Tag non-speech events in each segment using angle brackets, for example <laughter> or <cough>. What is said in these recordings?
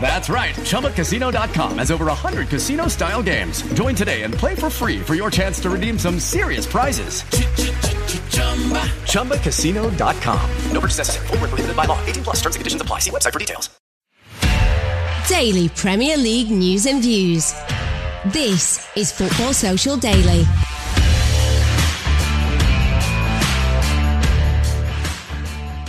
That's right. ChumbaCasino.com has over 100 casino style games. Join today and play for free for your chance to redeem some serious prizes. ChumbaCasino.com. No purchase necessary. Full prohibited by law. 18 plus terms and conditions apply. See website for details. Daily Premier League news and views. This is Football Social Daily.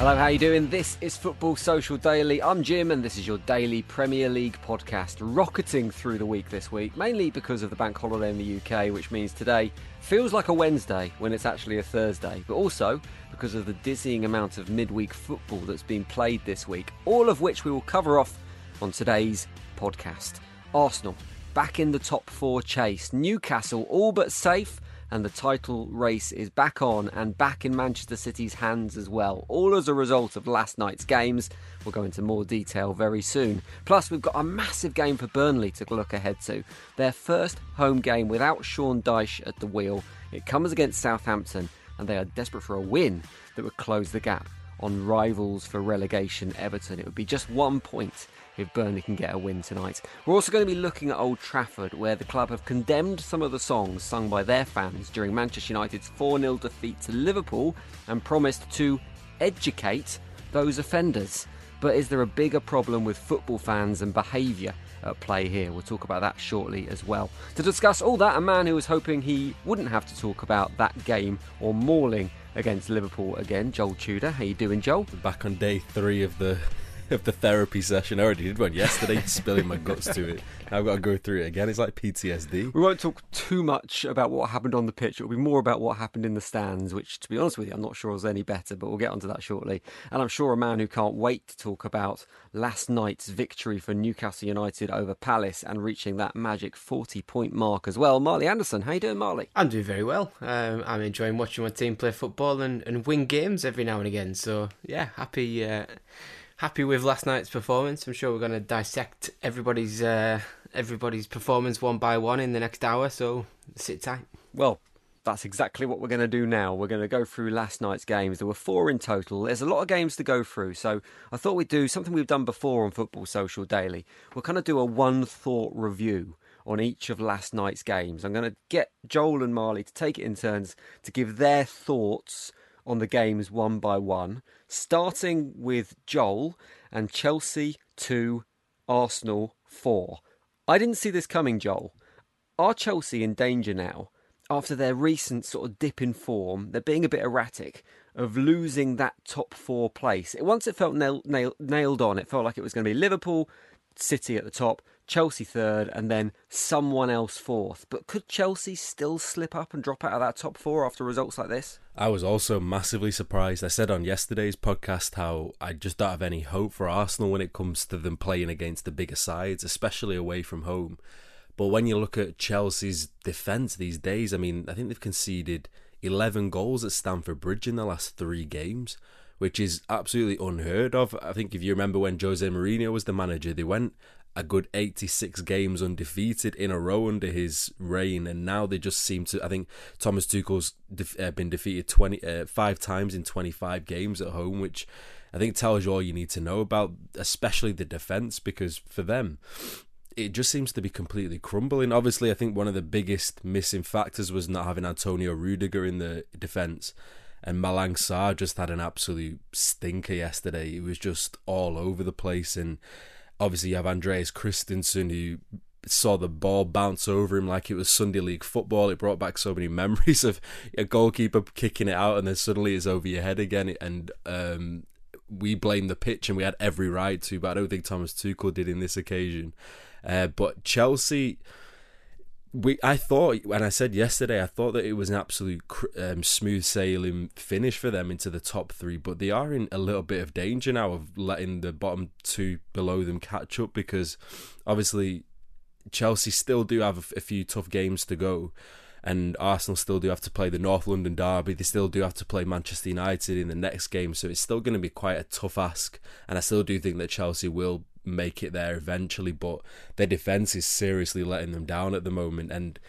Hello, how you doing? This is Football Social Daily. I'm Jim, and this is your daily Premier League podcast, rocketing through the week this week, mainly because of the bank holiday in the UK, which means today feels like a Wednesday when it's actually a Thursday, but also because of the dizzying amount of midweek football that's been played this week, all of which we will cover off on today's podcast. Arsenal back in the top four chase, Newcastle all but safe and the title race is back on and back in Manchester City's hands as well. All as a result of last night's games. We'll go into more detail very soon. Plus, we've got a massive game for Burnley to look ahead to. Their first home game without Sean Dyche at the wheel. It comes against Southampton, and they are desperate for a win that would close the gap on rivals for relegation Everton. It would be just one point if Burnley can get a win tonight. We're also going to be looking at Old Trafford, where the club have condemned some of the songs sung by their fans during Manchester United's 4 0 defeat to Liverpool and promised to educate those offenders. But is there a bigger problem with football fans and behaviour at play here? We'll talk about that shortly as well. To discuss all that, a man who was hoping he wouldn't have to talk about that game or mauling against Liverpool again, Joel Tudor. How you doing, Joel? Back on day three of the <laughs> of the therapy session. I already did one yesterday, <laughs> spilling my guts to it. Now I've got to go through it again. It's like PTSD. We won't talk too much about what happened on the pitch. It'll be more about what happened in the stands, which, to be honest with you, I'm not sure was any better, but we'll get onto that shortly. And I'm sure a man who can't wait to talk about last night's victory for Newcastle United over Palace and reaching that magic 40 point mark as well. Marley Anderson, how you doing, Marley? I'm doing very well. Um, I'm enjoying watching my team play football and, and win games every now and again. So, yeah, happy. Uh, happy with last night's performance. I'm sure we're going to dissect everybody's uh, everybody's performance one by one in the next hour. So sit tight. Well, that's exactly what we're going to do now. We're going to go through last night's games. There were four in total. There's a lot of games to go through. So I thought we'd do something we've done before on Football Social Daily. We'll kind of do a one thought review on each of last night's games. I'm going to get Joel and Marley to take it in turns to give their thoughts on the games one by one, starting with Joel and Chelsea 2, Arsenal 4. I didn't see this coming, Joel. Are Chelsea in danger now? After their recent sort of dip in form, they're being a bit erratic of losing that top four place. Once it felt nail, nail, nailed on, it felt like it was going to be Liverpool, City at the top, Chelsea third, and then someone else fourth. But could Chelsea still slip up and drop out of that top four after results like this? I was also massively surprised. I said on yesterday's podcast how I just don't have any hope for Arsenal when it comes to them playing against the bigger sides, especially away from home. But when you look at Chelsea's defence these days, I mean, I think they've conceded 11 goals at Stamford Bridge in the last three games, which is absolutely unheard of. I think if you remember when Jose Mourinho was the manager, they went a good 86 games undefeated in a row under his reign, and now they just seem to. I think Thomas Tuchel's def, uh, been defeated 20 uh, five times in 25 games at home, which I think tells you all you need to know about, especially the defense, because for them, it just seems to be completely crumbling. Obviously, I think one of the biggest missing factors was not having Antonio Rudiger in the defense. And Malang Sarr just had an absolute stinker yesterday. It was just all over the place. And obviously, you have Andreas Christensen, who saw the ball bounce over him like it was Sunday League football. It brought back so many <laughs> memories of a goalkeeper kicking it out and then suddenly it's over your head again. And um, we blame the pitch and we had every right to, but I don't think Thomas Tuchel did in this occasion. Uh, but Chelsea, we I thought when I said yesterday, I thought that it was an absolute um, smooth sailing finish for them into the top three, but they are in a little bit of danger now of letting the bottom two below them catch up because obviously Chelsea still do have a few tough games to go. And Arsenal still do have to play the North London derby. They still do have to play Manchester United in the next game. So it's still going to be quite a tough ask. And I still do think that Chelsea will make it there eventually, but their defence is seriously letting them down at the moment. And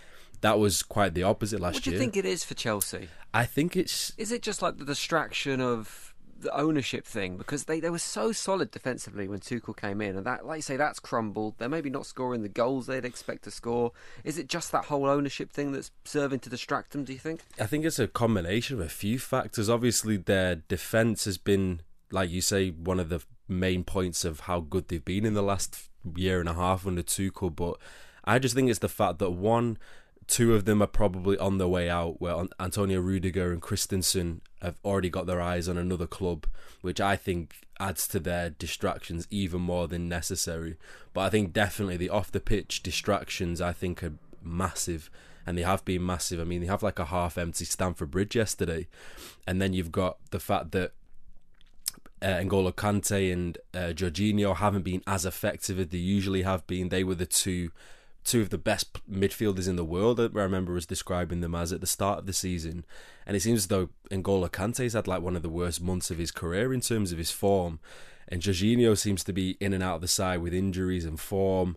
that was quite the opposite last year. What do you year. think it is for Chelsea? I think it's. Is it just like the distraction of the ownership thing? Because they, they were so solid defensively when Tuchel came in, and that, like you say, that's crumbled. They're maybe not scoring the goals they'd expect to score. Is it just that whole ownership thing that's serving to distract them? Do you think? I think it's a combination of a few factors. Obviously, their defence has been, like you say, one of the main points of how good they've been in the last year and a half under Tuchel. But I just think it's the fact that one, two of them are probably on their way out. Where Antonio Rudiger and Christensen have already got their eyes on another club, which I think adds to their distractions even more than necessary. But I think definitely the off the pitch distractions I think are massive. And they have been massive. I mean, they have like a half empty Stamford Bridge yesterday. And then you've got the fact that uh, N'Golo Kante and uh, Jorginho haven't been as effective as they usually have been. They were the two two of the best midfielders in the world. That I remember was describing them as at the start of the season, and it seems as though N'Golo Kante's had like one of the worst months of his career in terms of his form. And Jorginho seems to be in and out of the side with injuries and form.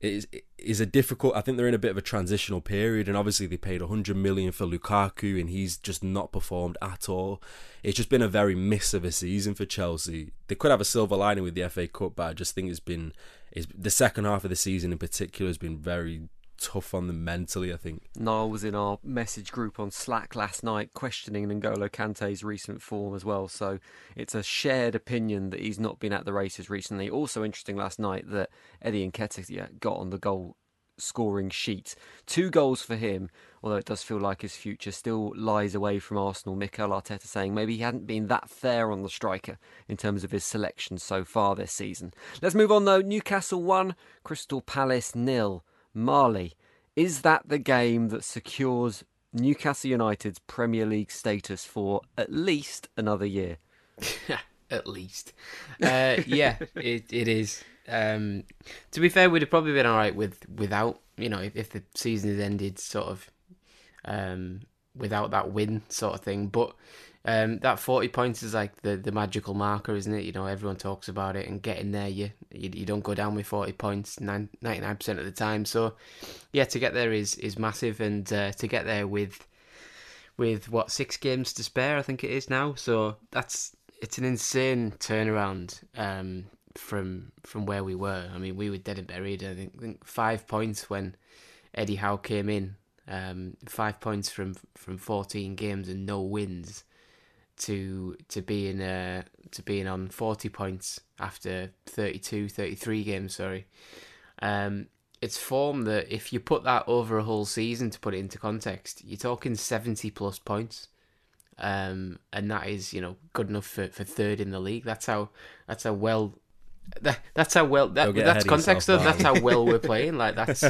It is, it is a difficult. I think they're in a bit of a transitional period, and obviously they paid 100 million for Lukaku, and he's just not performed at all. It's just been a very miss of a season for Chelsea. They could have a silver lining with the FA Cup, but I just think it's been is the second half of the season in particular has been very tough on them mentally, I think. Niall was in our message group on Slack last night questioning N'Golo Kante's recent form as well. So it's a shared opinion that he's not been at the races recently. Also interesting last night that Eddie Nketiah got on the goal scoring sheet. Two goals for him, although it does feel like his future still lies away from Arsenal. Mikel Arteta saying maybe he hadn't been that fair on the striker in terms of his selection so far this season. Let's move on though. Newcastle 1, Crystal Palace nil. Marley, is that the game that secures Newcastle United's Premier League status for at least another year? <laughs> at least. Uh, yeah, <laughs> it, it is. Um, to be fair, we'd have probably been all right with without you know if, if the season had ended sort of um, without that win sort of thing. But um, that forty points is like the, the magical marker, isn't it? You know, everyone talks about it, and getting there, you you, you don't go down with forty points ninety nine percent of the time. So, yeah, to get there is is massive, and uh, to get there with with what six games to spare, I think it is now. So that's it's an insane turnaround um, from from where we were. I mean, we were dead and buried. I think, I think five points when Eddie Howe came in. Um, five points from from fourteen games and no wins to to being uh, to being on 40 points after 32 33 games sorry. Um, it's form that if you put that over a whole season to put it into context you're talking 70 plus points. Um, and that is you know good enough for, for third in the league. That's how that's how well that, that's how well that, that's context though that's how well we're playing like <laughs> that's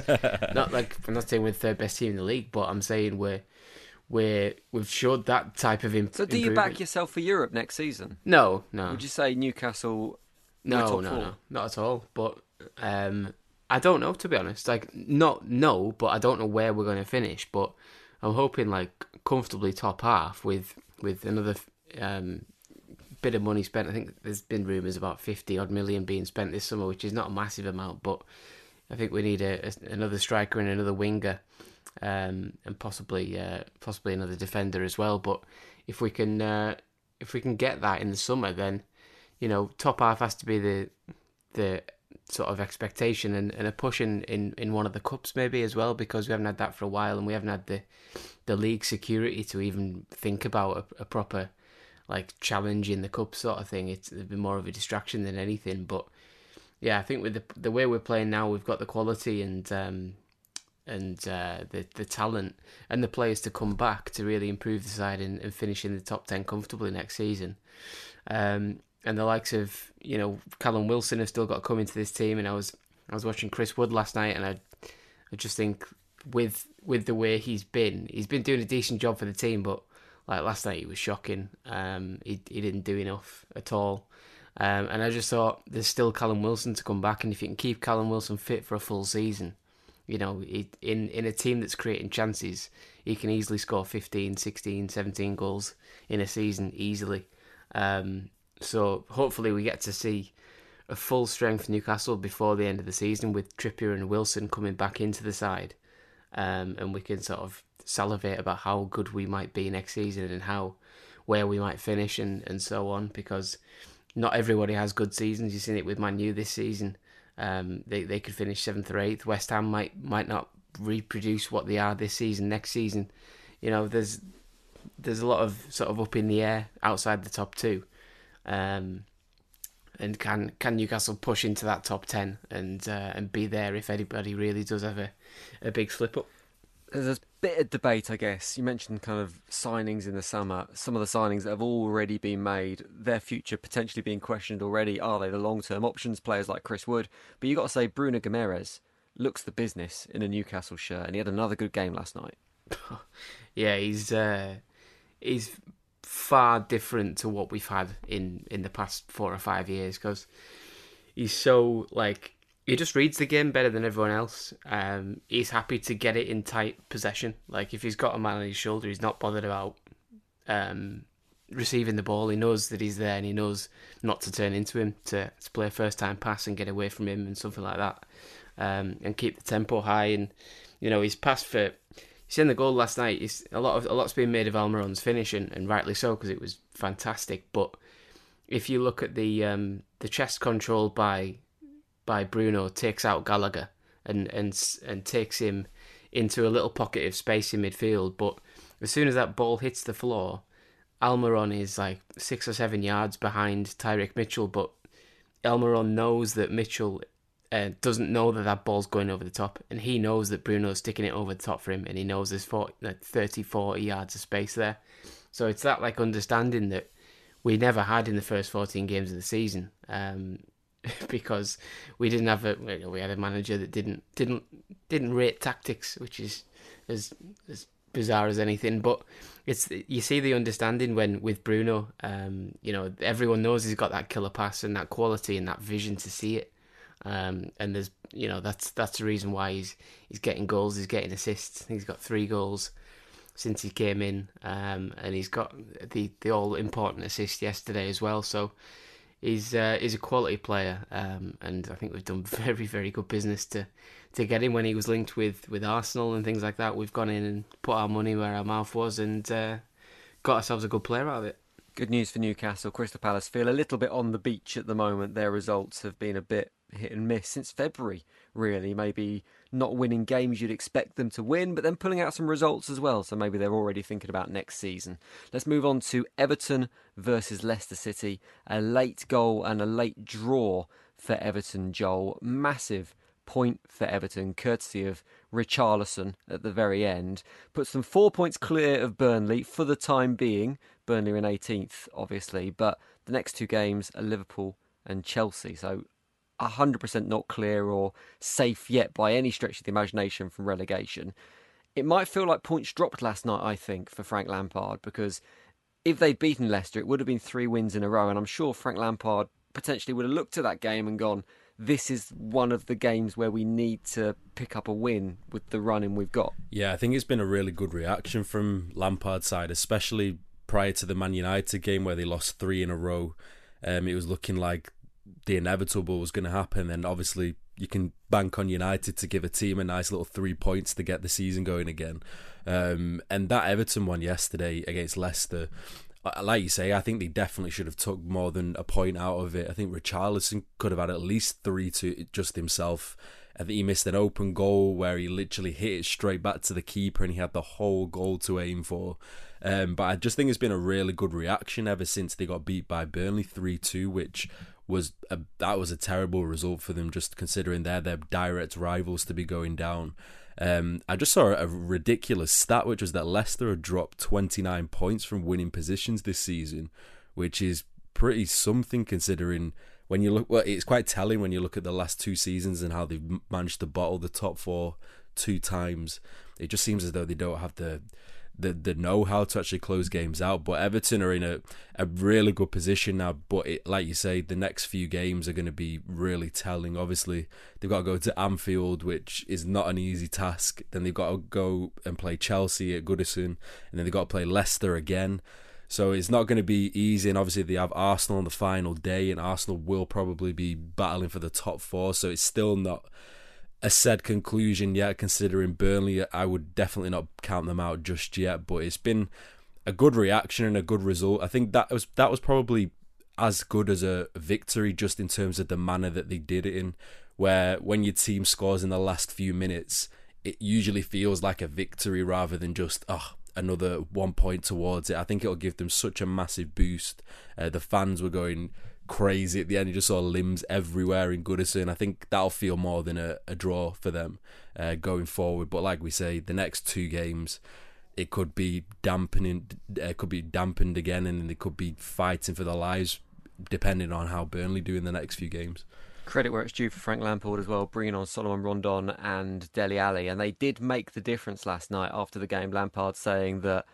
not like I'm not saying we're the third best team in the league but I'm saying we're we're we've showed that type of imp- So, do you back yourself for Europe next season? No, no. Would you say Newcastle? No, no, no, not at all. But um, I don't know to be honest. Like, not no, but I don't know where we're going to finish. But I'm hoping like comfortably top half with with another um, bit of money spent. I think there's been rumours about fifty odd million being spent this summer, which is not a massive amount, but I think we need a, a, another striker and another winger um, and possibly uh, possibly another defender as well. But if we can uh, if we can get that in the summer, then you know, top half has to be the the sort of expectation and, and a push in, in, in one of the cups maybe as well because we haven't had that for a while and we haven't had the the league security to even think about a, a proper like challenging the cup sort of thing. It's been more of a distraction than anything. But yeah, I think with the the way we're playing now, we've got the quality and um, and uh, the the talent and the players to come back to really improve the side and, and finish in the top ten comfortably next season. Um, and the likes of you know Callum Wilson have still got to come into this team. And I was I was watching Chris Wood last night, and I I just think with with the way he's been, he's been doing a decent job for the team, but like last night he was shocking. Um, he he didn't do enough at all. Um, and I just thought there's still Callum Wilson to come back, and if you can keep Callum Wilson fit for a full season, you know, he, in in a team that's creating chances, he can easily score 15, 16, 17 goals in a season easily. Um, so hopefully we get to see a full strength Newcastle before the end of the season with Trippier and Wilson coming back into the side, um, and we can sort of salivate about how good we might be next season and how where we might finish and, and so on because not everybody has good seasons. You've seen it with Man U this season. Um, they they could finish seventh or eighth. West Ham might might not reproduce what they are this season. Next season, you know, there's there's a lot of sort of up in the air outside the top two. Um, and can can Newcastle push into that top ten and uh, and be there if anybody really does have a, a big slip up? There's a bit of debate, I guess. You mentioned kind of signings in the summer. Some of the signings that have already been made, their future potentially being questioned already. Are they the long term options? Players like Chris Wood, but you got to say Bruno Guimaraes looks the business in a Newcastle shirt, and he had another good game last night. <laughs> yeah, he's uh, he's far different to what we've had in in the past four or five years because he's so like he just reads the game better than everyone else. Um, he's happy to get it in tight possession. Like if he's got a man on his shoulder, he's not bothered about um, receiving the ball. He knows that he's there, and he knows not to turn into him to, to play a first time pass and get away from him and something like that, um, and keep the tempo high. And you know he's passed for you seen the goal last night. It's a lot of a lot's been made of Almiron's finish, and, and rightly so because it was fantastic. But if you look at the um, the chest control by by Bruno takes out Gallagher and and and takes him into a little pocket of space in midfield. But as soon as that ball hits the floor, Almiron is like six or seven yards behind Tyrick Mitchell. But Almiron knows that Mitchell uh, doesn't know that that ball's going over the top, and he knows that Bruno's sticking it over the top for him, and he knows there's 40, like 30, 40 yards of space there. So it's that like understanding that we never had in the first 14 games of the season, um, <laughs> because we didn't have a we had a manager that didn't didn't didn't rate tactics, which is as as bizarre as anything. But it's you see the understanding when with Bruno, um, you know everyone knows he's got that killer pass and that quality and that vision to see it. Um, and there's you know that's that's the reason why he's he's getting goals, he's getting assists. He's got three goals since he came in, um, and he's got the the all important assist yesterday as well. So he's uh, he's a quality player, um, and I think we've done <laughs> very very good business to to get him when he was linked with with Arsenal and things like that. We've gone in and put our money where our mouth was, and uh, got ourselves a good player out of it. Good news for Newcastle. Crystal Palace feel a little bit on the beach at the moment. Their results have been a bit hit and miss since February, really. Maybe not winning games you'd expect them to win, but then pulling out some results as well. So maybe they're already thinking about next season. Let's move on to Everton versus Leicester City. A late goal and a late draw for Everton, Joel. Massive point for Everton, courtesy of Richarlison at the very end. Puts them four points clear of Burnley for the time being. Burnley in 18th, obviously, but the next two games are Liverpool and Chelsea. So 100% not clear or safe yet by any stretch of the imagination from relegation. It might feel like points dropped last night, I think, for Frank Lampard, because if they'd beaten Leicester, it would have been three wins in a row. And I'm sure Frank Lampard potentially would have looked at that game and gone, this is one of the games where we need to pick up a win with the running we've got. Yeah, I think it's been a really good reaction from Lampard's side, especially prior to the Man United game where they lost three in a row. Um, it was looking like the inevitable was going to happen. And obviously, you can bank on United to give a team a nice little three points to get the season going again. Um, and that Everton one yesterday against Leicester, like you say, I think they definitely should have took more than a point out of it. I think Richarlison could have had at least three to just himself. I think he missed an open goal where he literally hit it straight back to the keeper and he had the whole goal to aim for. Um, but I just think it's been a really good reaction ever since they got beat by Burnley 3 2, which was a, that was a terrible result for them, just considering they're their direct rivals to be going down. Um, I just saw a ridiculous stat, which was that Leicester had dropped 29 points from winning positions this season, which is pretty something considering when you look. Well, it's quite telling when you look at the last two seasons and how they've managed to bottle the top four two times. It just seems as though they don't have the the the know how to actually close games out. But Everton are in a, a really good position now. But it, like you say, the next few games are going to be really telling. Obviously, they've got to go to Anfield, which is not an easy task. Then they've got to go and play Chelsea at Goodison, and then they've got to play Leicester again. So it's not going to be easy, and obviously they have Arsenal on the final day, and Arsenal will probably be battling for the top four. So it's still not a said conclusion yet. Considering Burnley, I would definitely not count them out just yet. But it's been a good reaction and a good result. I think that was that was probably as good as a victory, just in terms of the manner that they did it in. Where when your team scores in the last few minutes, it usually feels like a victory rather than just oh another one point towards it. I think it'll give them such a massive boost. Uh, the fans were going crazy at the end. You just saw limbs everywhere in Goodison. I think that'll feel more than a, a draw for them uh, going forward. But like we say, the next two games, it could be dampening, it could be dampened again, and they could be fighting for their lives, depending on how Burnley do in the next few games. Credit where it's due for Frank Lampard as well, bringing on Salomon Rondon and Dele Alli, and they did make the difference last night after the game. Lampard saying that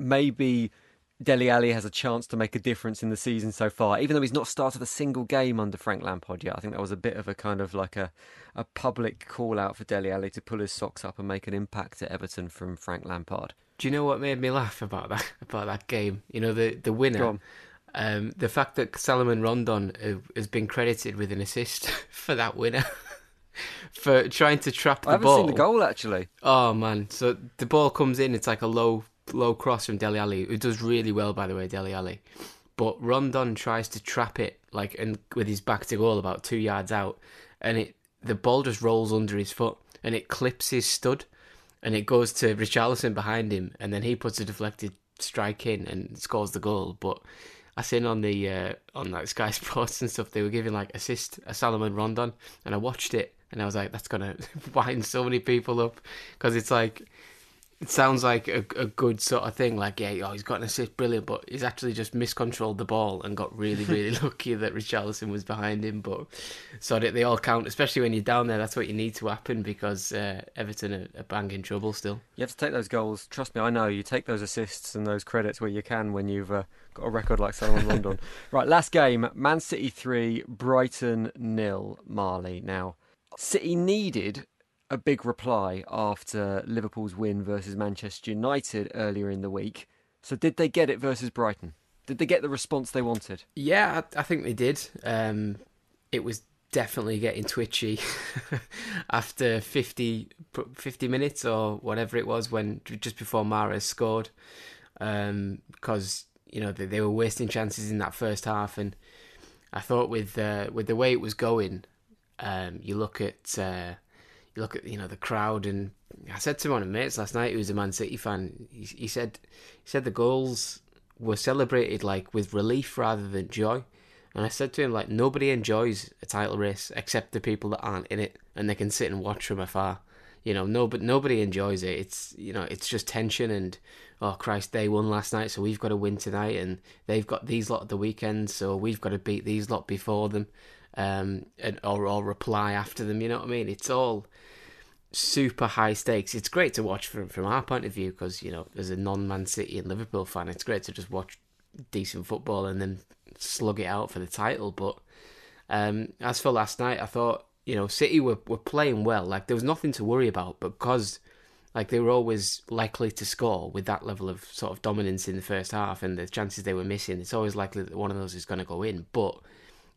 maybe Dele Alli has a chance to make a difference in the season so far, even though he's not started a single game under Frank Lampard yet. I think that was a bit of a kind of like a, a public call out for Dele Alli to pull his socks up and make an impact at Everton from Frank Lampard. Do you know what made me laugh about that <laughs> about that game? You know the the winner. Um, the fact that Salomon Rondon has been credited with an assist <laughs> for that winner. <laughs> for trying to trap the I haven't ball. seen the goal actually. Oh man! So the ball comes in. It's like a low low cross from Dele Alli, who does really well, by the way, Dele Alli. But Rondon tries to trap it like and with his back to goal about two yards out, and it the ball just rolls under his foot and it clips his stud, and it goes to Richarlison behind him, and then he puts a deflected strike in and scores the goal. But I seen on the uh, on like Sky <laughs> Sports and stuff they were giving like assist a Salomon Rondon, and I watched it and I was like, that's gonna <laughs> wind so many people up because it's like it sounds like a, a good sort of thing. Like, yeah, oh, he's got an assist, brilliant, but he's actually just miscontrolled the ball and got really, really <laughs> lucky that Richarlison was behind him. But so they, they all count, especially when you're down there. That's what you need to happen because uh, Everton are, are banging trouble still. You have to take those goals. Trust me, I know. You take those assists and those credits where you can when you've uh, got a record like Salomon Rondon. <laughs> right, last game: Man City three, Brighton nil. Marley. Now, City needed a big reply after Liverpool's win versus Manchester United earlier in the week. So, did they get it versus Brighton? Did they get the response they wanted? Yeah, I, I think they did. Um, it was definitely getting twitchy <laughs> after 50, 50 minutes or whatever it was when just before Mahrez scored, um, because you know they, they, were wasting chances in that first half, and I thought with uh, with the way it was going, um, you look at. Uh, look at you know the crowd, and I said to one of my mates last night, who's a Man City fan, he, he said he said the goals were celebrated like with relief rather than joy. And I said to him, like, nobody enjoys a title race except the people that aren't in it and they can sit and watch from afar. You know, no, but nobody enjoys it. It's you know, it's just tension and oh Christ, they won last night, so we've got to win tonight, and they've got these lot at the weekend, so we've got to beat these lot before them, um, and or or reply after them. You know what I mean? It's all super high stakes. It's great to watch from from our point of view because you know, as a non-Man City and Liverpool fan, it's great to just watch decent football and then slug it out for the title. But um, as for last night, I thought you know City were were playing well. Like there was nothing to worry about, because like they were always likely to score with that level of sort of dominance in the first half and the chances they were missing, it's always likely that one of those is going to go in. But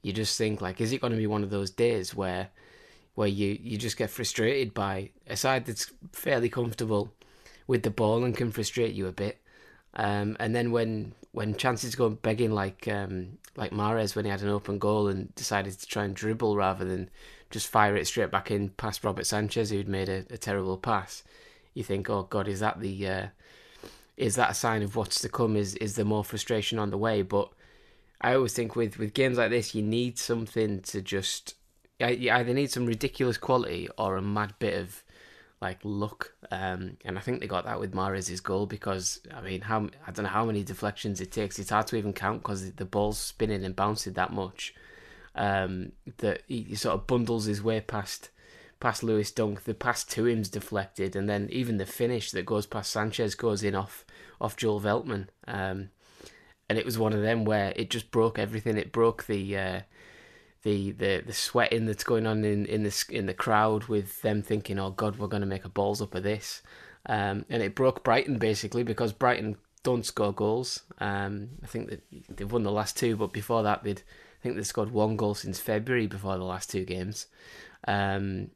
you just think like, is it going to be one of those days where where you, you just get frustrated by a side that's fairly comfortable with the ball and can frustrate you a bit. Um, and then when when chances go begging like um, like Mahrez when he had an open goal and decided to try and dribble rather than just fire it straight back in past Robert Sanchez who'd made a, a terrible pass, you think, oh God, is that the uh, is that a sign of what's to come? Is is there more frustration on the way? But I always think with with games like this, you need something to just you either need some ridiculous quality or a mad bit of like luck. Um, and I think they got that with Mahrez's goal because I mean, how I don't know how many deflections it takes. It's hard to even count because the ball's spinning and bouncing that much um, that he, he, sort of bundles his way past past Lewis Dunk. The pass to him's deflected, and then even the finish that goes past Sanchez goes in off off Joel Veltman. Um, and it was one of them where it just broke everything. It broke the uh, the the the sweating that's going on in in the in the crowd with them thinking, "Oh God, we're going to make a balls up of this," um, and it broke Brighton basically because Brighton don't score goals. Um, I think that they've won the last two, but before that, they'd I think they scored one goal since February before the last two games. Um,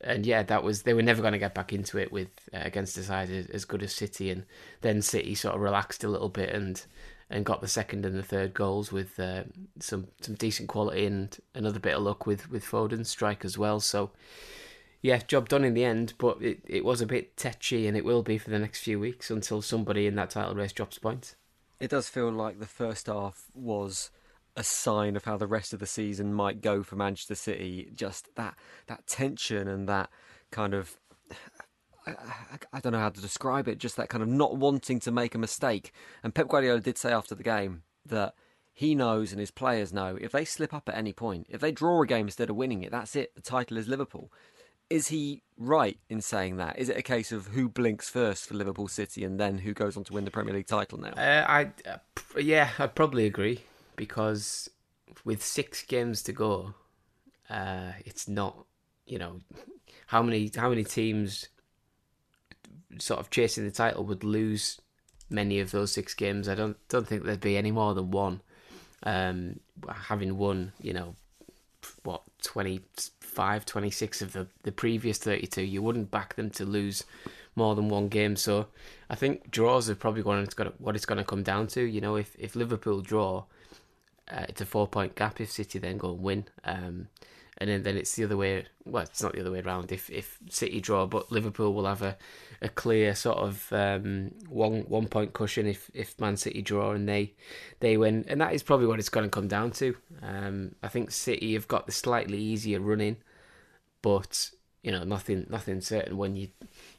and yeah, that was they were never going to get back into it with uh, against a side as good as City, and then City sort of relaxed a little bit and and got the second and the third goals with uh, some some decent quality and another bit of luck with with Foden's strike as well. So yeah, job done in the end, but it, it was a bit tetchy and it will be for the next few weeks until somebody in that title race drops points. It does feel like the first half was a sign of how the rest of the season might go for Manchester City. Just that that tension and that kind of I, I, don't know how to describe it. Just that kind of not wanting to make a mistake. And Pep Guardiola did say after the game that he knows and his players know if they slip up at any point, if they draw a game instead of winning it, that's it. The title is Liverpool. Is he right in saying that? Is it a case of who blinks first for Liverpool City and then who goes on to win the Premier League title now? Uh, I, uh, yeah, I'd probably agree because with six games to go, uh, it's not you know how many how many teams sort of chasing the title would lose many of those six games. I don't don't think there'd be any more than one. Um, having won, you know, what 25, 26 of the the previous thirty two, you wouldn't back them to lose more than one game. So I think draws are probably what it's going to, what it's going to come down to. You know, if if Liverpool draw, uh, it's a four point gap if City then go and win. Um, and then, then it's the other way. Well, it's not the other way around. If if City draw, but Liverpool will have a, a clear sort of um, one one point cushion if, if Man City draw and they they win, and that is probably what it's going to come down to. Um, I think City have got the slightly easier running, but you know nothing nothing certain when you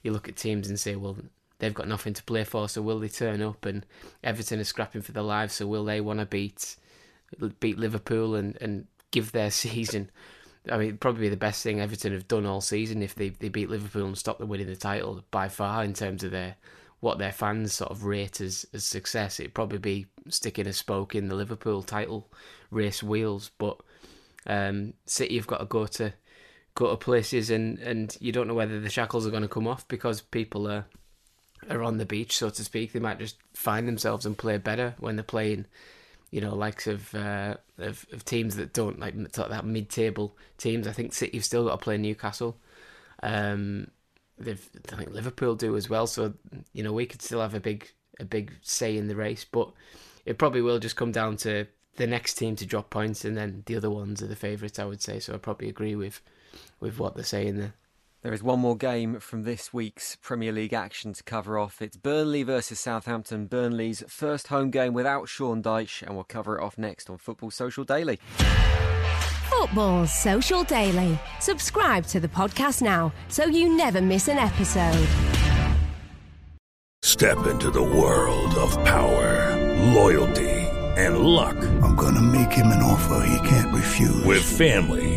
you look at teams and say, well, they've got nothing to play for, so will they turn up? And Everton is scrapping for their lives, so will they want to beat beat Liverpool and, and give their <laughs> season? I mean, probably the best thing Everton have done all season if they, they beat Liverpool and stop them winning the title by far in terms of their what their fans sort of rate as, as success. It'd probably be sticking a spoke in the Liverpool title race wheels. But um, City have got to go to go to places and, and you don't know whether the shackles are going to come off because people are are on the beach, so to speak. They might just find themselves and play better when they're playing you know, likes of, uh, of of teams that don't like that mid-table teams. I think City have still got to play Newcastle. Um, they've I think Liverpool do as well. So you know, we could still have a big a big say in the race, but it probably will just come down to the next team to drop points, and then the other ones are the favourites. I would say. So I probably agree with with what they're saying there. There is one more game from this week's Premier League action to cover off. It's Burnley versus Southampton. Burnley's first home game without Sean Dyche, and we'll cover it off next on Football Social Daily. Football Social Daily. Subscribe to the podcast now so you never miss an episode. Step into the world of power, loyalty, and luck. I'm going to make him an offer he can't refuse. With family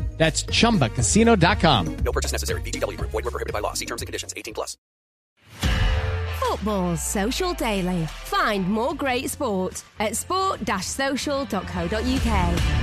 That's chumbacasino.com. No purchase necessary. VGW Group. Void were prohibited by law. See terms and conditions. 18 plus. Football Social Daily. Find more great sport at sport-social.co.uk.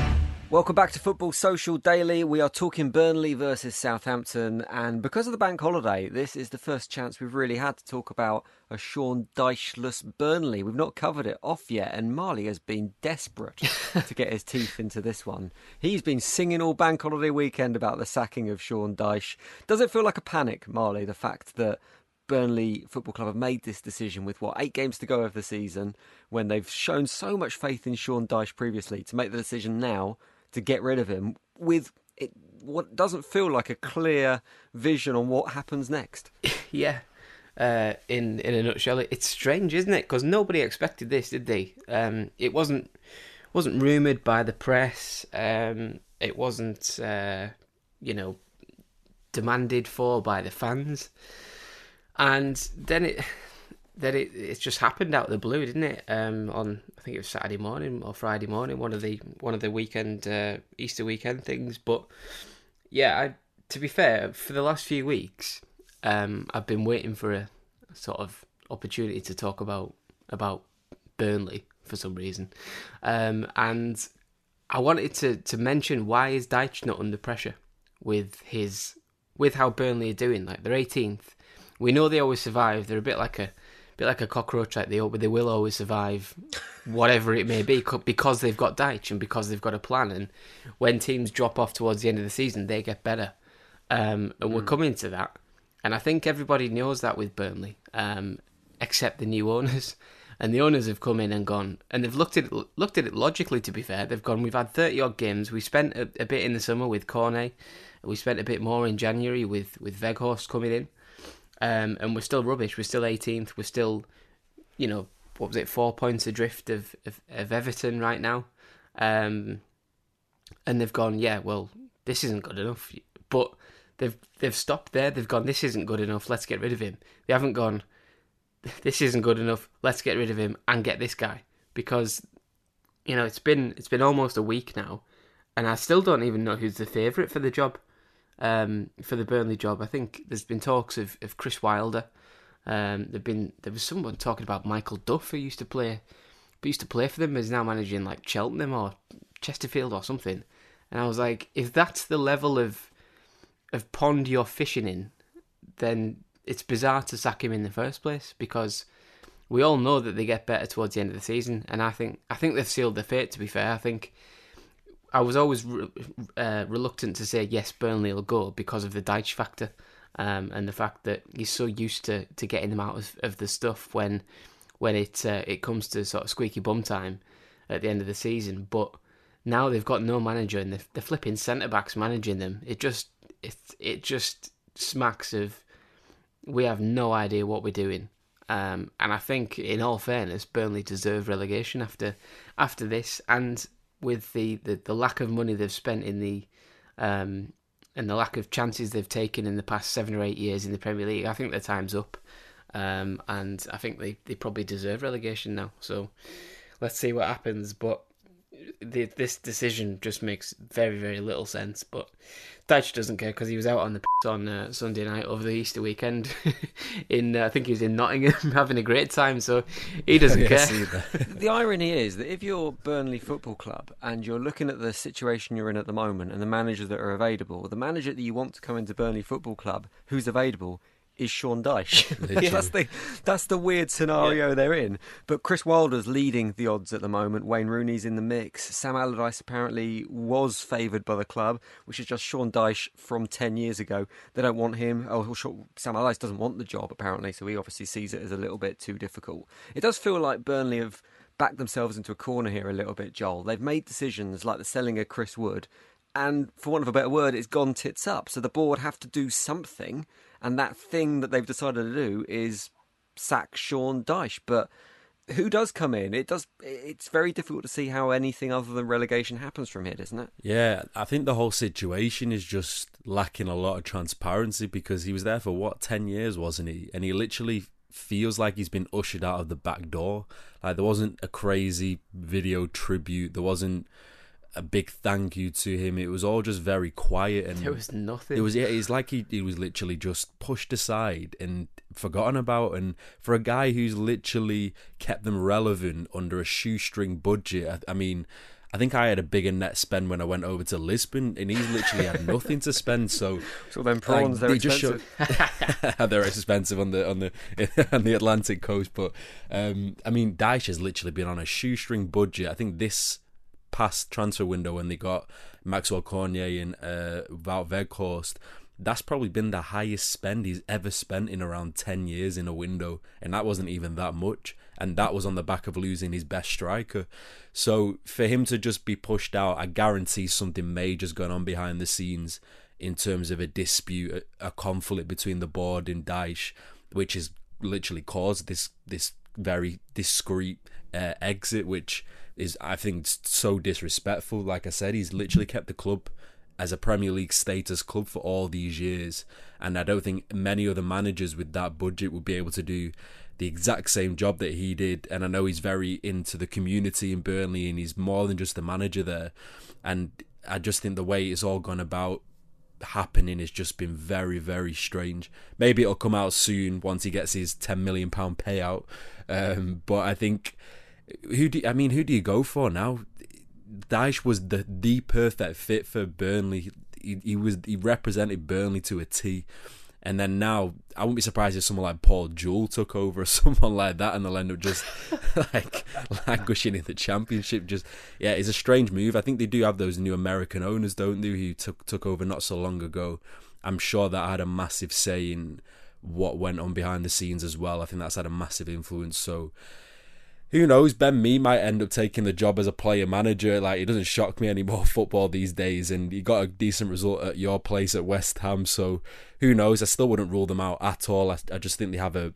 Welcome back to Football Social Daily. We are talking Burnley versus Southampton, and because of the bank holiday, this is the first chance we've really had to talk about a Sean Dycheless Burnley. We've not covered it off yet, and Marley has been desperate <laughs> to get his teeth into this one. He's been singing all bank holiday weekend about the sacking of Sean Dyche. Does it feel like a panic, Marley, the fact that Burnley Football Club have made this decision with what eight games to go of the season, when they've shown so much faith in Sean Dyche previously, to make the decision now to get rid of him with it, what doesn't feel like a clear vision on what happens next. <laughs> yeah. Uh, in in a nutshell, it's strange, isn't it? Because nobody expected this, did they? Um, it wasn't wasn't rumored by the press. Um, it wasn't, uh, you know, demanded for by the fans. And then it then it it just happened out of the blue, didn't it? Um, on I think it was Saturday morning or Friday morning, one of the one of the weekend uh, Easter weekend things. But yeah, I, to be fair, for the last few weeks, um, I've been waiting for a sort of opportunity to talk about about Burnley for some reason, um, and I wanted to to mention why is Dyche not under pressure with his with how Burnley are doing. Like they're 18th. We know they always survive. They're a bit like a bit like a cockroach. Like they they will always survive, whatever it may be, because they've got Dyche and because they've got a plan. And when teams drop off towards the end of the season, they get better. Um, and we're coming to that. And I think everybody knows that with Burnley, um, except the new owners. <laughs> And the owners have come in and gone, and they've looked at it, looked at it logically. To be fair, they've gone. We've had thirty odd games. We spent a, a bit in the summer with Cornet. We spent a bit more in January with with Weghorst coming in, um, and we're still rubbish. We're still 18th. We're still, you know, what was it, four points adrift of of, of Everton right now, um, and they've gone. Yeah, well, this isn't good enough. But they've they've stopped there. They've gone. This isn't good enough. Let's get rid of him. They haven't gone. <laughs> This isn't good enough. Let's get rid of him and get this guy because, you know, it's been it's been almost a week now, and I still don't even know who's the favourite for the job um, for the Burnley job. I think there's been talks of, of Chris Wilder. Um, there've been there was someone talking about Michael Duff who used to play, who used to play for them, is now managing like Cheltenham or Chesterfield or something. And I was like, if that's the level of of pond you're fishing in, then it's bizarre to sack him in the first place because we all know that they get better towards the end of the season, and I think I think they've sealed their fate. To be fair, I think I was always re- uh, reluctant to say yes, Burnley will go because of the Dyche factor um, and the fact that he's so used to, to getting them out of, of the stuff when when it uh, it comes to sort of squeaky bum time at the end of the season. But now they've got no manager and the, the flipping centre backs managing them. It just it it just smacks of we have no idea what we're doing. Um, and I think, in all fairness, Burnley deserve relegation after after this, and with the, the, the lack of money they've spent in the um, and the lack of chances they've taken in the past seven or eight years in the Premier League, I think their time's up. Um, and I think they, they probably deserve relegation now. So let's see what happens. But the, this decision just makes very, very little sense. But Dyche doesn't care because he was out on the pitch on uh, Sunday night over the Easter weekend. <laughs> in uh, I think he was in Nottingham <laughs> having a great time, so he <laughs> doesn't Yes, care. the irony is that if you're Burnley Football Club and you're looking at the situation you're in at the moment and the managers that are available, the manager that you want to come into Burnley Football Club who's available is Sean Dyche. <laughs> <laughs> That's the that's the weird scenario they're in. But Chris Wilder's leading the odds at the moment. Wayne Rooney's in the mix. Sam Allardyce apparently was favoured by the club, which is just Sean Dyche from ten years ago. They don't want him. Oh, Sam Allardyce doesn't want the job apparently, so he obviously sees it as a little bit too difficult. It does feel like Burnley have backed themselves into a corner here a little bit, Joel. They've made decisions like the selling of Chris Wood and for want of a better word, it's gone tits up. So the board have to do something, and that thing that they've decided to do is sack Sean Dyche. But who does come in? It does. It's very difficult to see how anything other than relegation happens from here, isn't it? Yeah, I think the whole situation is just lacking a lot of transparency because he was there for what ten years, wasn't he? And he literally feels like he's been ushered out of the back door. Like there wasn't a crazy video tribute. There wasn't a big thank you to him. It was all just very quiet and There was nothing. It was yeah, it's like he he was literally just pushed aside and forgotten about. And for a guy who's literally kept them relevant under a shoestring budget, I, I mean. I think I had a bigger net spend when I went over to Lisbon, and he's literally had nothing to spend. So, <laughs> so then prawns like, they're they expensive. Show, <laughs> they're expensive on the on the <laughs> on the Atlantic coast, but um, I mean, Dyche has literally been on a shoestring budget. I think this past transfer window when they got Maxwel Cornet and uh, Wout Weghorst, that's probably been the highest spend he's ever spent in around 10 years in a window, and that wasn't even that much. And that was on the back of losing his best striker. So for him to just be pushed out, I guarantee something major's going on behind the scenes in terms of a dispute, a, conflict between the board and Dyche, which has literally caused this this very discreet uh, exit, which is I think so disrespectful. Like I said, he's literally kept the club as a Premier League status club for all these years, and I don't think many other managers with that budget would be able to do the exact same job that he did. And I know he's very into the community in Burnley, and he's more than just the manager there. And I just think the way it's all gone about happening has just been very, very strange. Maybe it'll come out soon once he gets his ten million pound payout. Um, but I think who do I mean who do you go for now? Dyche was the the perfect fit for Burnley. He, he was he represented Burnley to a T. And then now, I wouldn't be surprised if someone like Paul Jewell took over or <laughs> someone like that, and they'll end up just <laughs> like languishing in the championship. Just yeah, it's a strange move. I think they do have those new American owners, don't they, who took took over not so long ago. I'm sure that had a massive say in what went on behind the scenes as well. I think that's had a massive influence. So who knows? Ben Mee might end up taking the job as a player manager. Like it doesn't shock me anymore. <laughs> Football these days, and he got a decent result at your place at West Ham. So who knows? I still wouldn't rule them out at all. I, I just think they have a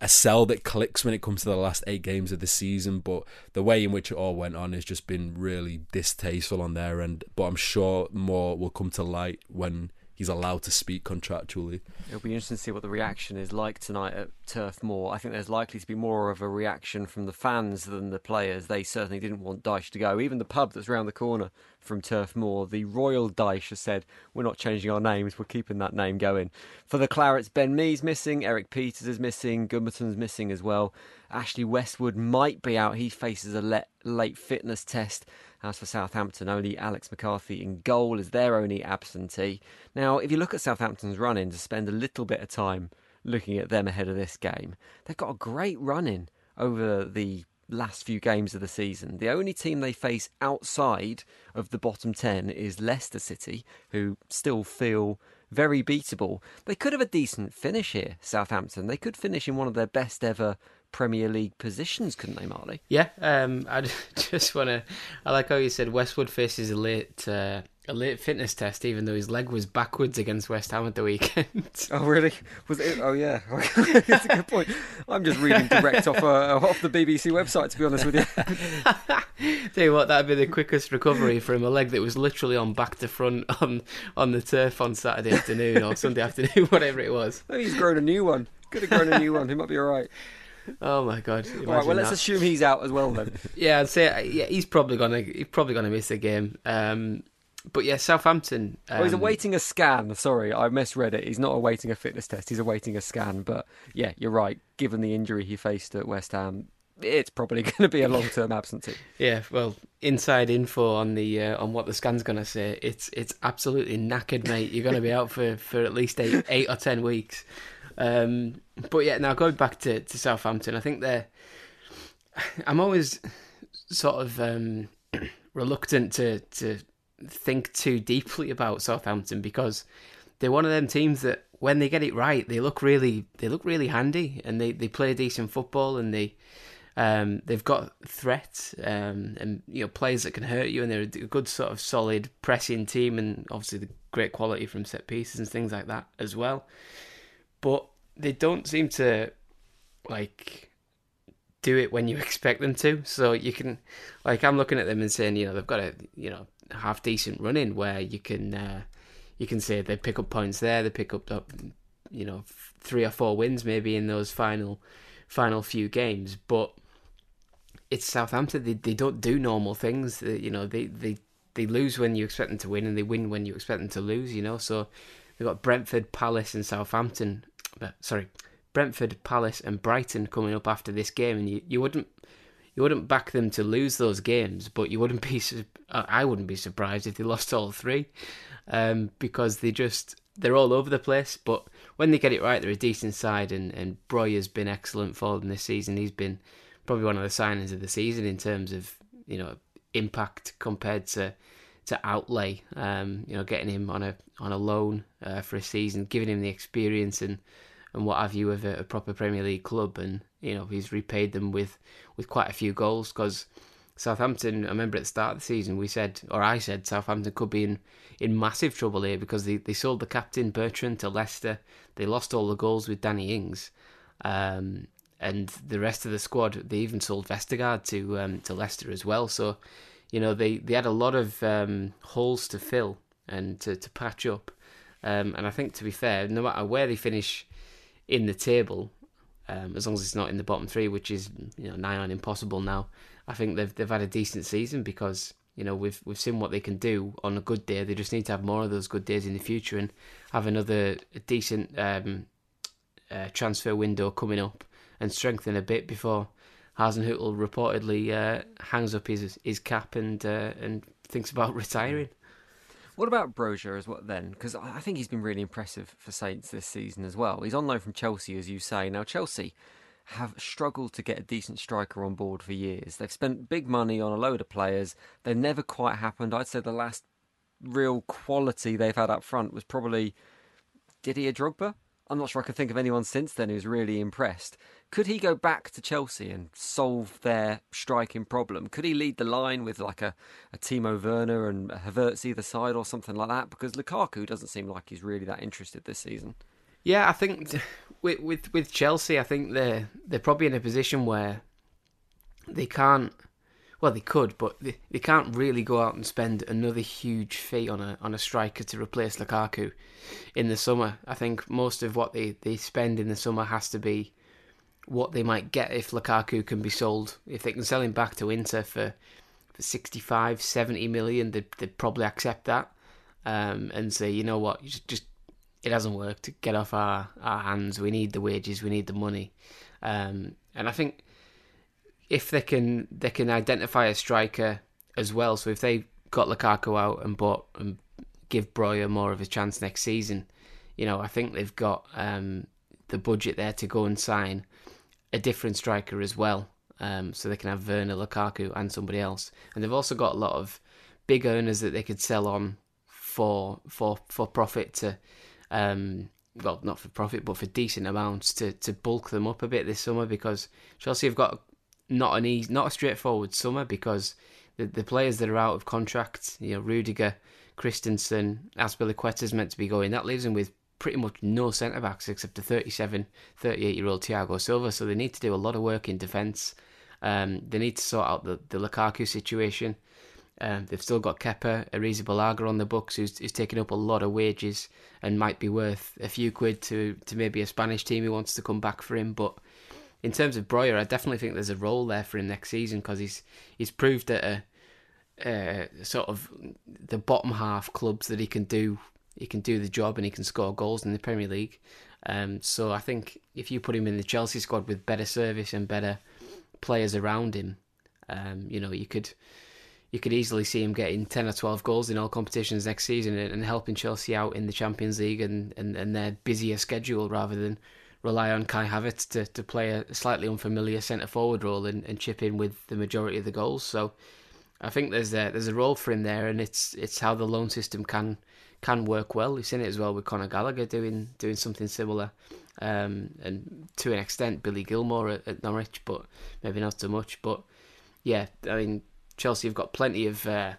a cell that clicks when it comes to the last eight games of the season. But the way in which it all went on has just been really distasteful on their end. But I'm sure more will come to light when he's allowed to speak contractually. It'll be interesting to see what the reaction is like tonight at Turf Moor. I think there's likely to be more of a reaction from the fans than the players. They certainly didn't want Dyche to go. Even the pub that's round the corner from Turf Moor, the Royal Dyche, has said, We're not changing our names, we're keeping that name going. For the Clarets, Ben Mee's missing, Erik Pieters is missing, Gudmundsson's missing as well. Ashley Westwood might be out. He faces a late fitness test. As for Southampton, only Alex McCarthy in goal is their only absentee. Now, if you look at Southampton's run in to spend a little bit of time looking at them ahead of this game, they've got a great run in over the last few games of the season. The only team they face outside of the bottom 10 is Leicester City, who still feel very beatable. They could have a decent finish here, Southampton. They could finish in one of their best ever Premier League positions, couldn't they, Marley? Yeah, um, <laughs> I just want to. I like how you said Westwood faces a late uh, a late fitness test, even though his leg was backwards against West Ham at the weekend. <laughs> oh, really? Was it? Oh, yeah. <laughs> That's a good point. I'm just reading direct off uh, off the BBC website, to be honest with you. Tell you what, that'd be the quickest recovery from a leg that was literally on back to front on on the turf on Saturday afternoon or Sunday afternoon, whatever it was. Maybe he's grown a new one. Could have grown a new one. He might be all right. Oh my god! All right, well, let's that. assume he's out as well then. <laughs> yeah, I'd say yeah, he's probably gonna he's probably gonna miss the game. Um, but yeah, Southampton. Um, oh, he's awaiting a scan. Sorry, I misread it. He's not awaiting a fitness test. He's awaiting a scan. But yeah, you're right. Given the injury he faced at West Ham, it's probably <laughs> going to be a long-term absentee. yeah, well, inside info on the uh, on what the scan's going to say. It's it's absolutely knackered, mate. You're going to be out for, for at least eight eight or ten weeks. Um, but yeah, now going back to, to Southampton, I think they're. I'm always sort of um, <clears throat> reluctant to to think too deeply about Southampton because they're one of them teams that when they get it right, they look really they look really handy and they, they play decent football and they Um, they've got threats um, and you know players that can hurt you, and they're a good sort of solid pressing team, and obviously the great quality from set pieces and things like that as well. But they don't seem to like do it when you <laughs> expect them to. So you can, like, I'm looking at them and saying, you know, they've got a you know half decent running where you can uh, you can say they pick up points there, they pick up you know three or four wins maybe in those final final few games, but it's Southampton. They they don't do normal things. They, you know they they they lose when you expect them to win, and they win when you expect them to lose. You know, so they've got Brentford, Palace, and Southampton. Uh, sorry, Brentford, Palace, and Brighton coming up after this game, and you, you wouldn't you wouldn't back them to lose those games, but you wouldn't be I wouldn't be surprised if they lost all three, um, because they just they're all over the place. But when they get it right, they're a decent side, and and has been excellent for them this season. He's been probably one of the signings of the season in terms of you know impact compared to to outlay. Um, you know, getting him on a on a loan uh, for a season, giving him the experience and and what have you of a, a, proper Premier League club, and you know he's repaid them with with quite a few goals because. Southampton, I remember at the start of the season, we said, or I said, Southampton could be in, in massive trouble here because they, they sold the captain Bertrand to Leicester. They lost all the goals with Danny Ings. Um, and the rest of the squad, they even sold Vestergaard to um, to Leicester as well. So, you know, they, they had a lot of um, holes to fill and to, to patch up. Um, and I think, to be fair, no matter where they finish in the table, um, as long as it's not in the bottom three, which is you know nigh on impossible now, I think they've they've had a decent season because you know we've we've seen what they can do on a good day. They just need to have more of those good days in the future and have another decent um, uh, transfer window coming up and strengthen a bit before Hasenhüttl reportedly uh, hangs up his his cap and uh, and thinks about <laughs> retiring. What about Broja as well then? Because I think he's been really impressive for Saints this season as well. He's on loan from Chelsea, as you say. Now Chelsea have struggled to get a decent striker on board for years. They've spent big money on a load of players. They've never quite happened. I'd say the last real quality they've had up front was probably Didier Drogba. I'm not sure I can think of anyone since then who's really impressed. Could he go back to Chelsea and solve their striking problem? Could he lead the line with like a, a Timo Werner and Havertz either side or something like that? Because Lukaku doesn't seem like he's really that interested this season. Yeah, I think with with, with Chelsea, I think they're they're probably in a position where they can't. Well, they could, but they, they can't really go out and spend another huge fee on a on a striker to replace Lukaku in the summer. I think most of what they, they spend in the summer has to be what they might get if Lukaku can be sold. If they can sell him back to Inter for, for 65, 70 million, they'd, they'd probably accept that um, and say, you know what, just, just it hasn't worked. Get off our, our hands. We need the wages. We need the money. Um, and I think if they can they can identify a striker as well. So if they got Lukaku out and bought and give Broja more of a chance next season, you know, I think they've got um, the budget there to go and sign a different striker as well. Um, so they can have Werner, Lukaku, and somebody else. And they've also got a lot of big owners that they could sell on for for for profit to, um, well, not for profit, but for decent amounts to to bulk them up a bit this summer because Chelsea have got not an easy, not a straightforward summer because the the players that are out of contract, you know, Rudiger, Christensen, Azpilicueta is meant to be going. That leaves them with pretty much no centre backs except the 37, 38 year old Thiago Silva. So they need to do a lot of work in defence. Um, they need to sort out the, the Lukaku situation. Um, they've still got Kepa Arrizabalaga on the books, who's, who's taking up a lot of wages and might be worth a few quid to, to maybe a Spanish team who wants to come back for him. But in terms of Broja, I definitely think there's a role there for him next season because he's he's proved at a, a sort of the bottom half clubs that he can do he can do the job and he can score goals in the Premier League. Um, so I think if you put him in the Chelsea squad with better service and better players around him, um, you know, you could you could easily see him getting ten or twelve goals in all competitions next season and, and helping Chelsea out in the Champions League and, and, and their busier schedule rather than rely on Kai Havertz to, to play a slightly unfamiliar centre forward role and, and chip in with the majority of the goals. So I think there's a there's a role for him there, and it's it's how the loan system can can work well. We've seen it as well with Conor Gallagher doing doing something similar, um, and to an extent Billy Gilmour at, at, Norwich, but maybe not so much. But yeah, I mean Chelsea have got plenty of uh,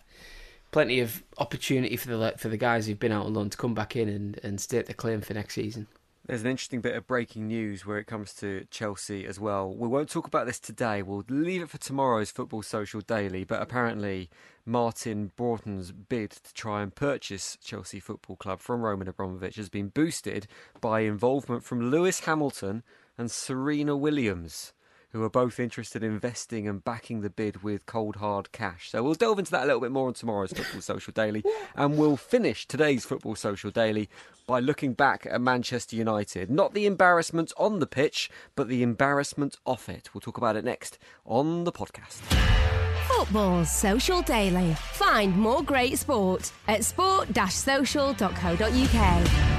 plenty of opportunity for the for the guys who've been out on loan to come back in and, and state their claim for next season. There's an interesting bit of breaking news where it comes to Chelsea as well. We won't talk about this today. We'll leave it for tomorrow's Football Social Daily. But apparently, Martin Broughton's bid to try and purchase Chelsea Football Club from Roman Abramovich has been boosted by involvement from Lewis Hamilton and Serena Williams who are both interested in investing and backing the bid with cold hard cash. So we'll delve into that a little bit more on tomorrow's Football Social Daily. And we'll finish today's Football Social Daily by looking back at Manchester United. Not the embarrassment on the pitch, but the embarrassment off it. We'll talk about it next on the podcast. Football Social Daily. Find more great sport at sport-social.co.uk.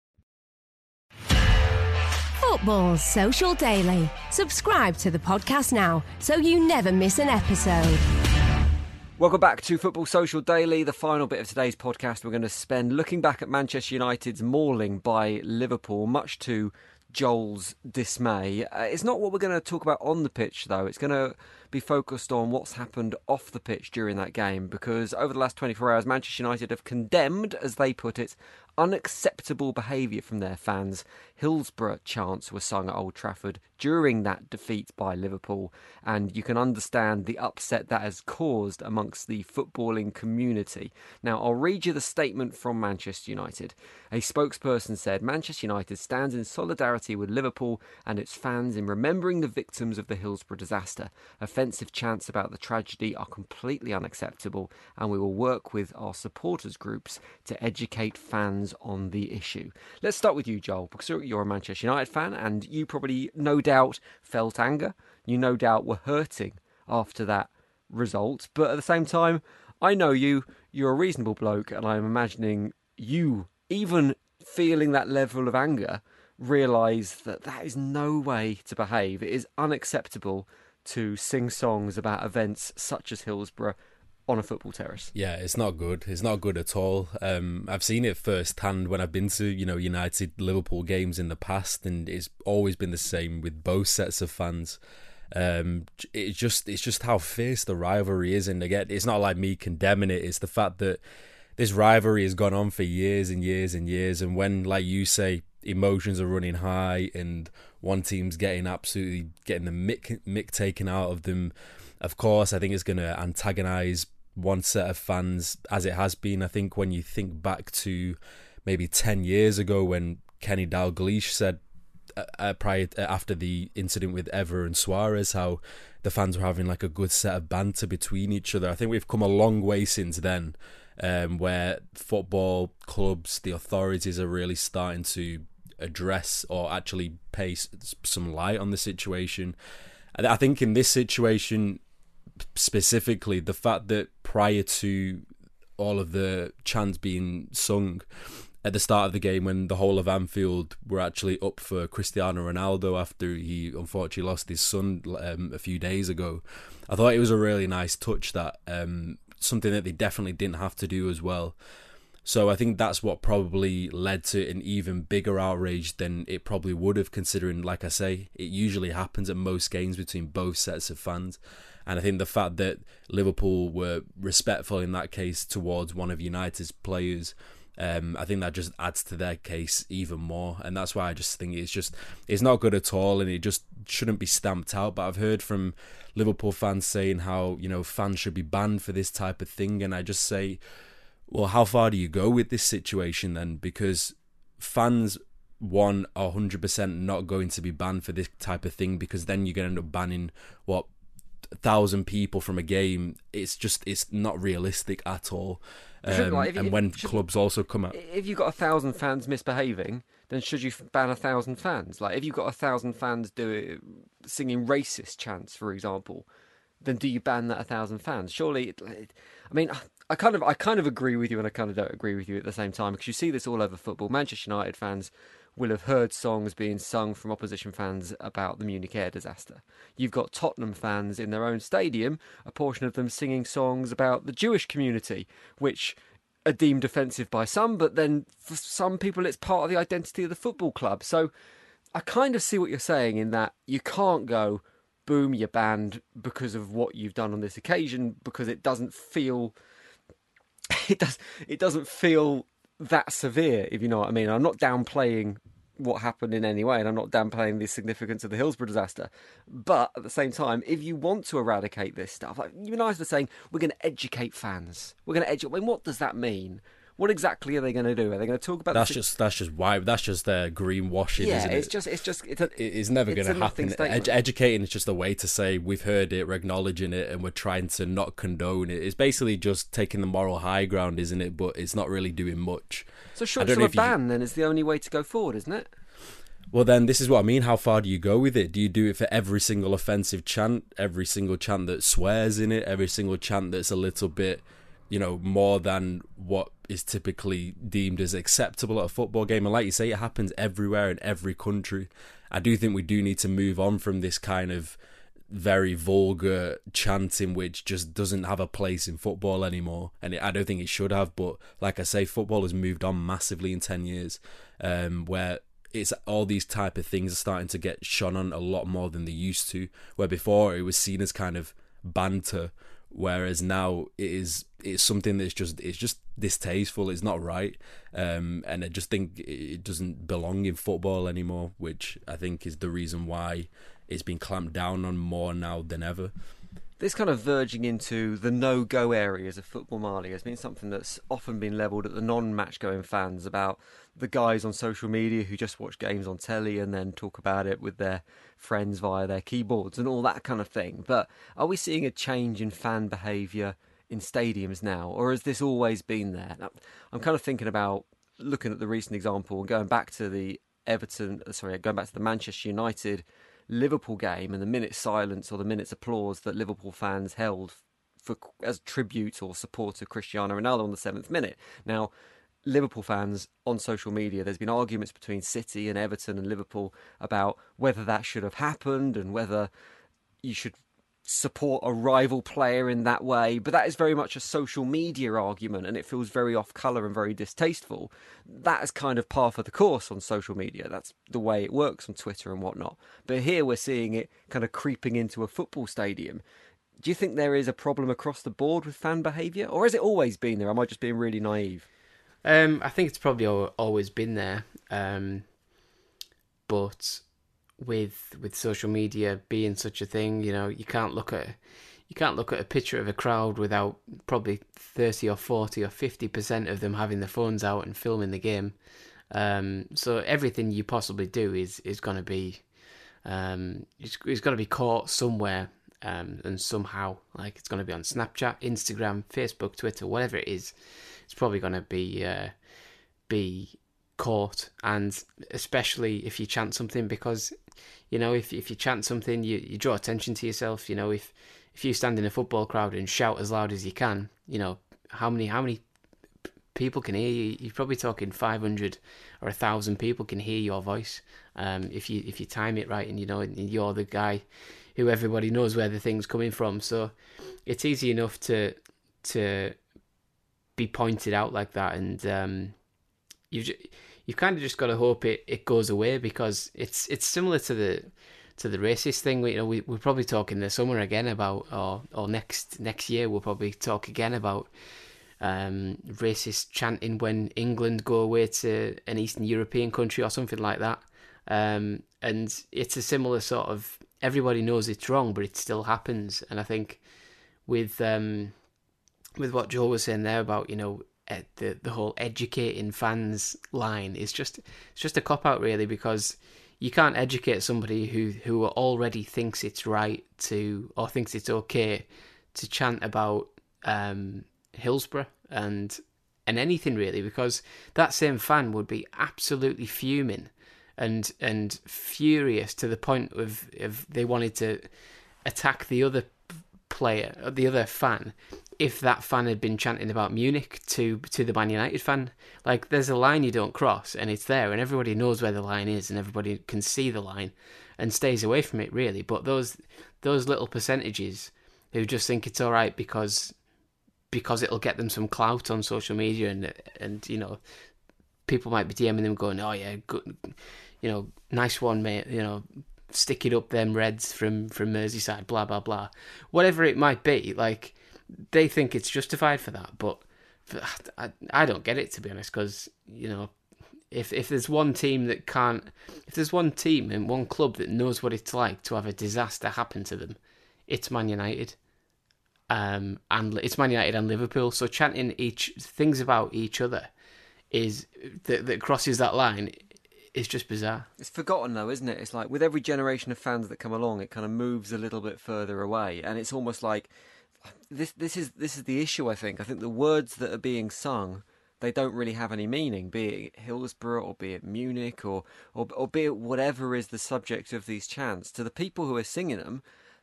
Football Social Daily. Subscribe to the podcast now so you never miss an episode. Welcome back to Football Social Daily, the final bit of today's podcast. We're going to spend looking back at Manchester United's mauling by Liverpool, much to Joel's dismay. Uh, it's not what we're going to talk about on the pitch, though. It's going to be focused on what's happened off the pitch during that game because over the last 24 hours, Manchester United have condemned, as they put it, unacceptable behaviour from their fans. Hillsborough chants were sung at Old Trafford during that defeat by Liverpool, and you can understand the upset that has caused amongst the footballing community. Now, I'll read you the statement from Manchester United. A spokesperson said Manchester United stands in solidarity with Liverpool and its fans in remembering the victims of the Hillsborough disaster. Offensive chants about the tragedy are completely unacceptable, and we will work with our supporters groups to educate fans on the issue. Let's start with you, Joel, because you're a Manchester United fan and you probably no doubt felt anger. You no doubt were hurting after that result. But at the same time, I know you, you're a reasonable bloke, and I'm imagining you, even feeling that level of anger, realise that that is no way to behave. It is unacceptable to sing songs about events such as Hillsborough on a football terrace. Yeah, it's not good. It's not good at all. Um, I've seen it firsthand when I've been to you know United Liverpool games in the past, and it's always been the same with both sets of fans. Um, it's just it's just how fierce the rivalry is, and again, it's not like me condemning it. It's the fact that this rivalry has gone on for years and years and years, and when, like you say, emotions are running high and one team's getting absolutely getting the mick, mick taken out of them. Of course, I think it's going to antagonize one set of fans as it has been. I think when you think back to maybe 10 years ago when Kenny Dalglish said uh, uh, prior uh, after the incident with Evra and Suarez how the fans were having like a good set of banter between each other. I think we've come a long way since then um, where football clubs, the authorities are really starting to address or actually pay some light on the situation. I think in this situation, specifically the fact that prior to all of the chants being sung at the start of the game when the whole of Anfield were actually up for Cristiano Ronaldo after he unfortunately lost his son um, a few days ago. I thought it was a really nice touch that um, something that they definitely didn't have to do as well. So I think that's what probably led to an even bigger outrage than it probably would have, considering, like I say, it usually happens at most games between both sets of fans. And I think the fact that Liverpool were respectful in that case towards one of United's players, um, I think that just adds to their case even more. And that's why I just think it's just it's not good at all, and it just shouldn't be stamped out. But I've heard from Liverpool fans saying how you know fans should be banned for this type of thing, and I just say, well, how far do you go with this situation then? Because fans one are 100% not going to be banned for this type of thing because then you're going to end up banning what thousand people from a game, it's just it's not realistic at all. Um, like, you- and when should- clubs also come out, If you've got a thousand fans misbehaving, then should you ban a thousand fans? Like, if you've got a thousand fans do singing racist chants, for example, then do you ban that a thousand fans? Surely, it, it- I mean, I- I kind of, I kind of agree with you, and I kind of don't agree with you at the same time because you see this all over football. Manchester United fans will have heard songs being sung from opposition fans about the Munich air disaster. You've got Tottenham fans in their own stadium, a portion of them singing songs about the Jewish community, which are deemed offensive by some, but then for some people it's part of the identity of the football club. So I kind of see what you're saying in that you can't go, boom, you're banned because of what you've done on this occasion because it doesn't feel <laughs> it does it doesn't feel that severe, if you know what I mean. I'm not downplaying what happened in any way, and I'm not downplaying the significance of the Hillsborough disaster. But at the same time, if you want to eradicate this stuff, like you and I were saying, we're going to educate fans. We're going to educate. I mean, what does that mean? What exactly are they going to do? Are they going to talk about? that's just that's just why that's just their greenwashing, yeah. isn't It's it? just it's just it's, a, it's never going to happen. Ed- educating is just a way to say we've heard it, we're acknowledging it, and we're trying to not condone it. It's basically just taking the moral high ground, isn't it? But it's not really doing much. so short don't of a if you- ban then is the only way to go forward, isn't it? Well, then this is what I mean. How far do you go with it? Do you do it for every single offensive chant, every single chant that swears in it, every single chant that's a little bit, you know, more than what is typically deemed as acceptable at a football game? And like you say, it happens everywhere in every country. I do think we do need to move on from this kind of very vulgar chanting which just doesn't have a place in football anymore and it, I don't think it should have but like I say football has moved on massively in 10 years um, where it's all these type of things are starting to get shone on a lot more than they used to where before it was seen as kind of banter whereas now it is it's something that's just it's just distasteful it's not right. Um, and I just think it doesn't belong in football anymore which I think is the reason why it's been clamped down on more now than ever. This kind of verging into the no-go areas of football Mali has been something that's often been levelled at the non-match going fans about the guys on social media who just watch games on telly and then talk about it with their friends via their keyboards and all that kind of thing. But are we seeing a change in fan behaviour in stadiums now, or has this always been there? I'm kind of thinking about looking at the recent example and going back to the Everton, uh, sorry, going back to the Manchester United Liverpool game and the minute silence or the minute's applause that Liverpool fans held for as tribute or support to Cristiano Ronaldo on the seventh minute. Now, Liverpool fans on social media, there's been arguments between City and Everton and Liverpool about whether that should have happened and whether you should support a rival player in that way. But that is very much a social media argument and it feels very off colour and very distasteful. That is kind of par for the course on social media. That's the way it works on Twitter and whatnot. But here we're seeing it kind of creeping into a football stadium. Do you think there is a problem across the board with fan behaviour? Or has it always been there? Am I just being really naive? Um, I think it's probably always been there, um, but with with social media being such a thing, you know, you can't look at you can't look at a picture of a crowd without probably thirty or forty or fifty percent of them having their phones out and filming the game. Um, so everything you possibly do is is going to be um, it's, it's got to be caught somewhere um, and somehow. Like it's going to be on Snapchat, Instagram, Facebook, Twitter, whatever it is. It's probably going to be uh, be caught, and especially if you chant something, because you know if if you chant something, you, you draw attention to yourself. You know if if you stand in a football crowd and shout as loud as you can, you know how many how many people can hear you. You're probably talking 500 or a thousand people can hear your voice um, if you if you time it right, and you know and you're the guy who everybody knows where the thing's coming from. So it's easy enough to to be pointed out like that, and um, you've you've kind of just got to hope it, it goes away because it's it's similar to the to the racist thing. We, you know, we we're probably talking this summer again about, or or next next year we'll probably talk again about um, racist chanting when England go away to an Eastern European country or something like that. Um, and it's a similar sort of everybody knows it's wrong, but it still happens. And I think with um, with what Joel was saying there about you know eh, the the whole educating fans line is just it's just a cop out really because you can't educate somebody who who already thinks it's right to or thinks it's okay to chant about um, Hillsborough and and anything really because that same fan would be absolutely fuming and and furious to the point of if they wanted to attack the other player, the other fan, if that fan had been chanting about Munich to to the Man United fan. Like there's a line you don't cross, and it's there, and everybody knows where the line is, and everybody can see the line, and stays away from it really. But those those little percentages who just think it's all right because because it'll get them some clout on social media, and and you know people might be DMing them going, oh yeah, good, you know, nice one, mate, you know, stick it up them Reds from from Merseyside, blah blah blah, whatever it might be. Like they think it's justified for that, but I, don't get it to be honest. Because you know, if if there's one team that can't, if there's one team and one club that knows what it's like to have a disaster happen to them, it's Man United. Um, and it's Man United and Liverpool. So chanting each things about each other is that that crosses that line is just bizarre. It's forgotten though, isn't it? It's like with every generation of fans that come along, it kind of moves a little bit further away, and it's almost like this. This is this is the issue. I think. I think the words that are being sung. They don't really have any meaning, be it Hillsborough or be it Munich or, or or be it whatever is the subject of these chants. To the people who are singing them,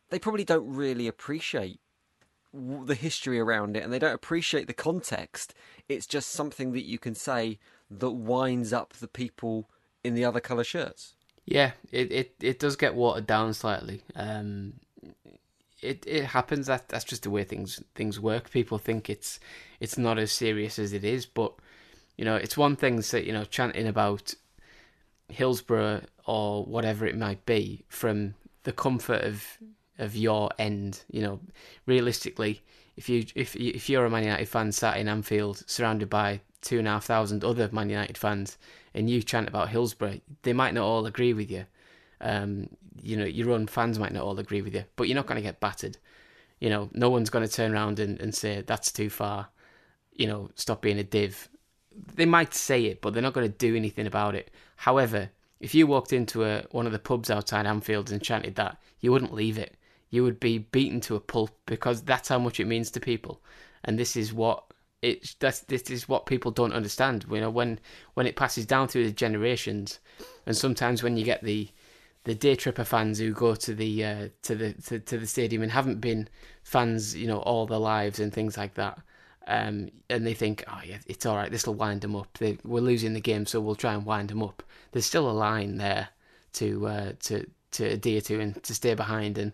they probably don't really appreciate the history around it and they don't appreciate the context. It's just something that you can say that winds up the people in the other colour shirts. Yeah, it, it, it does get watered down slightly. Um, it it happens. That that's just the way things things work. People think it's it's not as serious as it is, but you know, it's one thing that you know chanting about Hillsborough or whatever it might be from the comfort of of your end. You know, realistically, if you if if you're a Man United fan sat in Anfield surrounded by two and a half thousand other Man United fans, and you chant about Hillsborough, they might not all agree with you. Um, you know, your own fans might not all agree with you, but you're not going to get battered. You know, no one's going to turn around and, and say that's too far. You know, stop being a div. They might say it, but they're not going to do anything about it. However, if you walked into a, one of the pubs outside Anfield and chanted that, you wouldn't leave it. You would be beaten to a pulp because that's how much it means to people. And this is what it's that's this is what people don't understand. You know, when when it passes down through the generations, and sometimes when you get the the day tripper fans who go to the uh, to the to, to, the stadium and haven't been fans, you know, all their lives and things like that, um, and they think, oh yeah, it's all right. This will wind them up. They, we're losing the game, so we'll try and wind them up. There's still a line there to uh, to to adhere to and to stay behind. And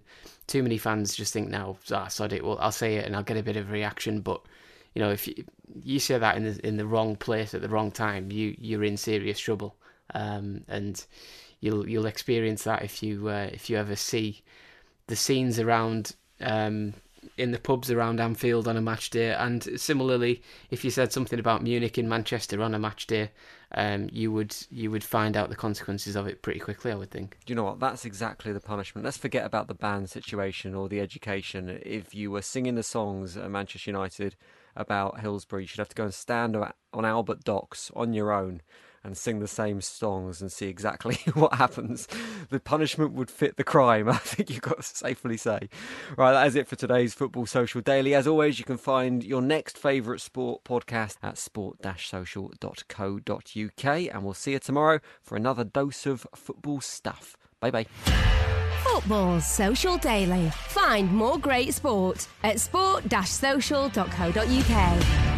too many fans just think, now, ah, sod it. Well, I'll say it and I'll get a bit of reaction, but you know, if you, you say that in the in the wrong place at the wrong time, you you're in serious trouble, um, and you'll you'll experience that if you uh, if you ever see the scenes around um, in the pubs around Anfield on a match day, and similarly, if you said something about Munich in Manchester on a match day, um, you would you would find out the consequences of it pretty quickly. I would think. Do you know what? That's exactly the punishment. Let's forget about the ban situation or the education. If you were singing the songs at Manchester United about Hillsborough, you should have to go and stand on Albert Docks on your own and sing the same songs and see exactly <laughs> what happens. The punishment would fit the crime, <laughs> I think you've got to safely say. Right, that is it for today's Football Social Daily. As always, you can find your next favourite sport podcast at sport-social.co.uk and we'll see you tomorrow for another dose of football stuff. Bye bye. Football Social Daily. Find more great sport at sport-social.co.uk.